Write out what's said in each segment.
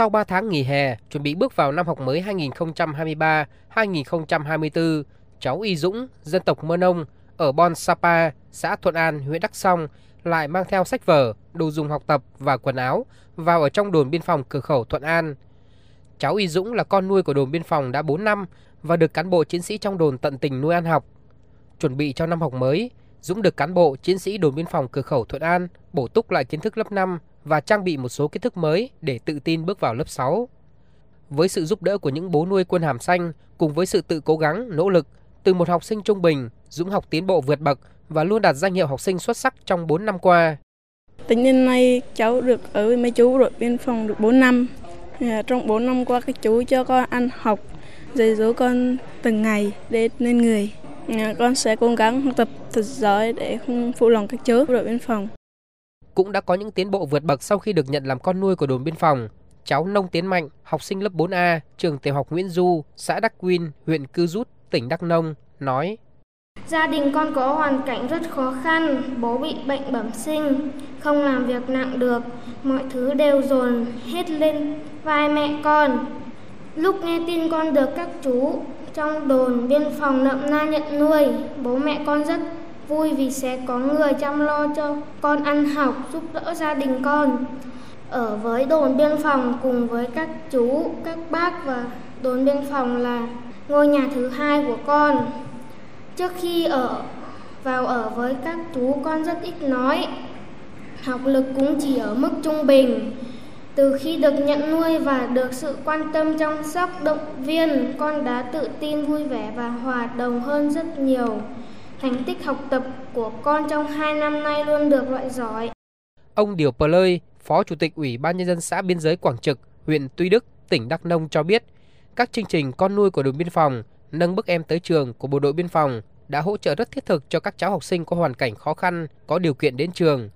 Sau 3 tháng nghỉ hè, chuẩn bị bước vào năm học mới 2023-2024, cháu Y Dũng, dân tộc Mơ Nông, ở Bon Sapa, xã Thuận An, huyện Đắk Song, lại mang theo sách vở, đồ dùng học tập và quần áo vào ở trong đồn biên phòng cửa khẩu Thuận An. Cháu Y Dũng là con nuôi của đồn biên phòng đã 4 năm và được cán bộ chiến sĩ trong đồn tận tình nuôi ăn học. Chuẩn bị cho năm học mới, Dũng được cán bộ chiến sĩ đồn biên phòng cửa khẩu Thuận An bổ túc lại kiến thức lớp 5 và trang bị một số kiến thức mới để tự tin bước vào lớp 6. Với sự giúp đỡ của những bố nuôi quân hàm xanh cùng với sự tự cố gắng, nỗ lực, từ một học sinh trung bình, Dũng học tiến bộ vượt bậc và luôn đạt danh hiệu học sinh xuất sắc trong 4 năm qua. Tính đến nay cháu được ở với mấy chú đội biên phòng được 4 năm. À, trong 4 năm qua các chú cho con ăn học, dạy dỗ con từng ngày để nên người. À, con sẽ cố gắng học tập thật giỏi để không phụ lòng các chú đội biên phòng. Cũng đã có những tiến bộ vượt bậc sau khi được nhận làm con nuôi của đồn biên phòng. Cháu Nông Tiến Mạnh, học sinh lớp 4A, trường tiểu học Nguyễn Du, xã Đắc Quyên, huyện Cư Rút, tỉnh Đắk Nông, nói Gia đình con có hoàn cảnh rất khó khăn, bố bị bệnh bẩm sinh, không làm việc nặng được, mọi thứ đều dồn hết lên vai mẹ con. Lúc nghe tin con được các chú trong đồn biên phòng Nậm Na nhận nuôi, bố mẹ con rất vui vì sẽ có người chăm lo cho con ăn học, giúp đỡ gia đình con. Ở với đồn biên phòng cùng với các chú, các bác và đồn biên phòng là ngôi nhà thứ hai của con. Trước khi ở vào ở với các chú con rất ít nói. Học lực cũng chỉ ở mức trung bình. Từ khi được nhận nuôi và được sự quan tâm chăm sóc động viên, con đã tự tin vui vẻ và hòa đồng hơn rất nhiều. Thành tích học tập của con trong 2 năm nay luôn được loại giỏi. Ông Điều Pờ Lơi, Phó Chủ tịch Ủy ban Nhân dân xã Biên giới Quảng Trực, huyện Tuy Đức, tỉnh Đắk Nông cho biết, các chương trình con nuôi của đồn biên phòng, nâng bước em tới trường của bộ đội biên phòng đã hỗ trợ rất thiết thực cho các cháu học sinh có hoàn cảnh khó khăn, có điều kiện đến trường.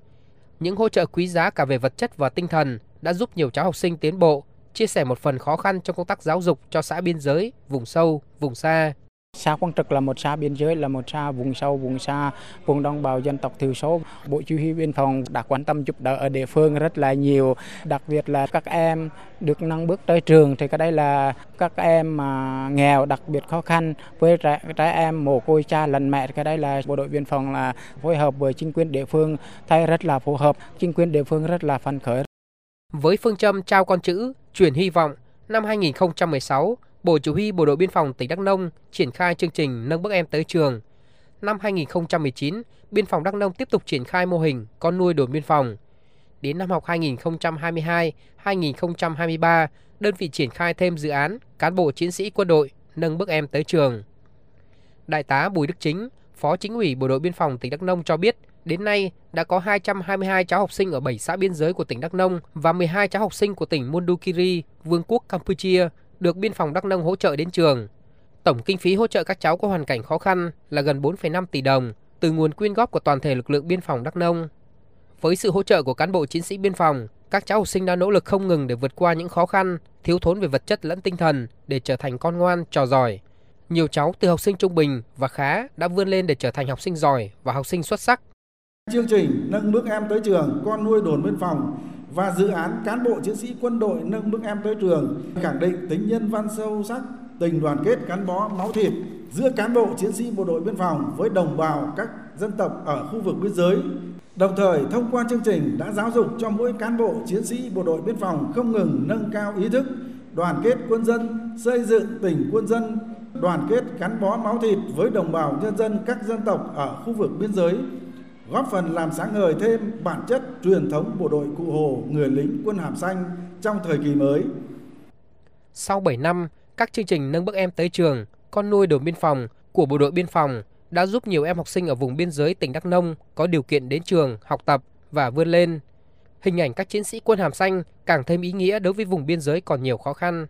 Những hỗ trợ quý giá cả về vật chất và tinh thần đã giúp nhiều cháu học sinh tiến bộ, chia sẻ một phần khó khăn trong công tác giáo dục cho xã biên giới, vùng sâu, vùng xa. Xã Quang Trực là một xã biên giới, là một xã vùng sâu, vùng xa, vùng đồng bào dân tộc thiểu số. Bộ Chỉ huy biên phòng đã quan tâm giúp đỡ ở địa phương rất là nhiều, đặc biệt là các em được nâng bước tới trường thì cái đây là các em mà nghèo đặc biệt khó khăn với trẻ, trẻ em mồ côi cha lần mẹ cái đây là bộ đội biên phòng là phối hợp với chính quyền địa phương thay rất là phù hợp, chính quyền địa phương rất là phấn khởi. Với phương châm trao con chữ, truyền hy vọng, năm 2016, Bộ Chỉ huy Bộ đội Biên phòng tỉnh Đắk Nông triển khai chương trình nâng bước em tới trường. Năm 2019, Biên phòng Đắk Nông tiếp tục triển khai mô hình con nuôi đồn biên phòng. Đến năm học 2022-2023, đơn vị triển khai thêm dự án cán bộ chiến sĩ quân đội nâng bước em tới trường. Đại tá Bùi Đức Chính, Phó Chính ủy Bộ đội Biên phòng tỉnh Đắk Nông cho biết, đến nay đã có 222 cháu học sinh ở 7 xã biên giới của tỉnh Đắk Nông và 12 cháu học sinh của tỉnh Mondulkiri, Vương quốc Campuchia được biên phòng Đắk Nông hỗ trợ đến trường. Tổng kinh phí hỗ trợ các cháu có hoàn cảnh khó khăn là gần 4,5 tỷ đồng từ nguồn quyên góp của toàn thể lực lượng biên phòng Đắk Nông. Với sự hỗ trợ của cán bộ chiến sĩ biên phòng, các cháu học sinh đã nỗ lực không ngừng để vượt qua những khó khăn, thiếu thốn về vật chất lẫn tinh thần để trở thành con ngoan, trò giỏi. Nhiều cháu từ học sinh trung bình và khá đã vươn lên để trở thành học sinh giỏi và học sinh xuất sắc. Chương trình nâng bước em tới trường, con nuôi đồn biên phòng và dự án cán bộ chiến sĩ quân đội nâng bước em tới trường khẳng định tính nhân văn sâu sắc, tình đoàn kết gắn bó máu thịt giữa cán bộ chiến sĩ bộ đội biên phòng với đồng bào các dân tộc ở khu vực biên giới. Đồng thời, thông qua chương trình đã giáo dục cho mỗi cán bộ chiến sĩ bộ đội biên phòng không ngừng nâng cao ý thức đoàn kết quân dân, xây dựng tình quân dân, đoàn kết gắn bó máu thịt với đồng bào nhân dân các dân tộc ở khu vực biên giới góp phần làm sáng ngời thêm bản chất truyền thống bộ đội cụ Hồ người lính quân hàm xanh trong thời kỳ mới. Sau 7 năm, các chương trình nâng bước em tới trường, con nuôi đồn biên phòng của bộ đội biên phòng đã giúp nhiều em học sinh ở vùng biên giới tỉnh Đắk Nông có điều kiện đến trường, học tập và vươn lên. Hình ảnh các chiến sĩ quân hàm xanh càng thêm ý nghĩa đối với vùng biên giới còn nhiều khó khăn.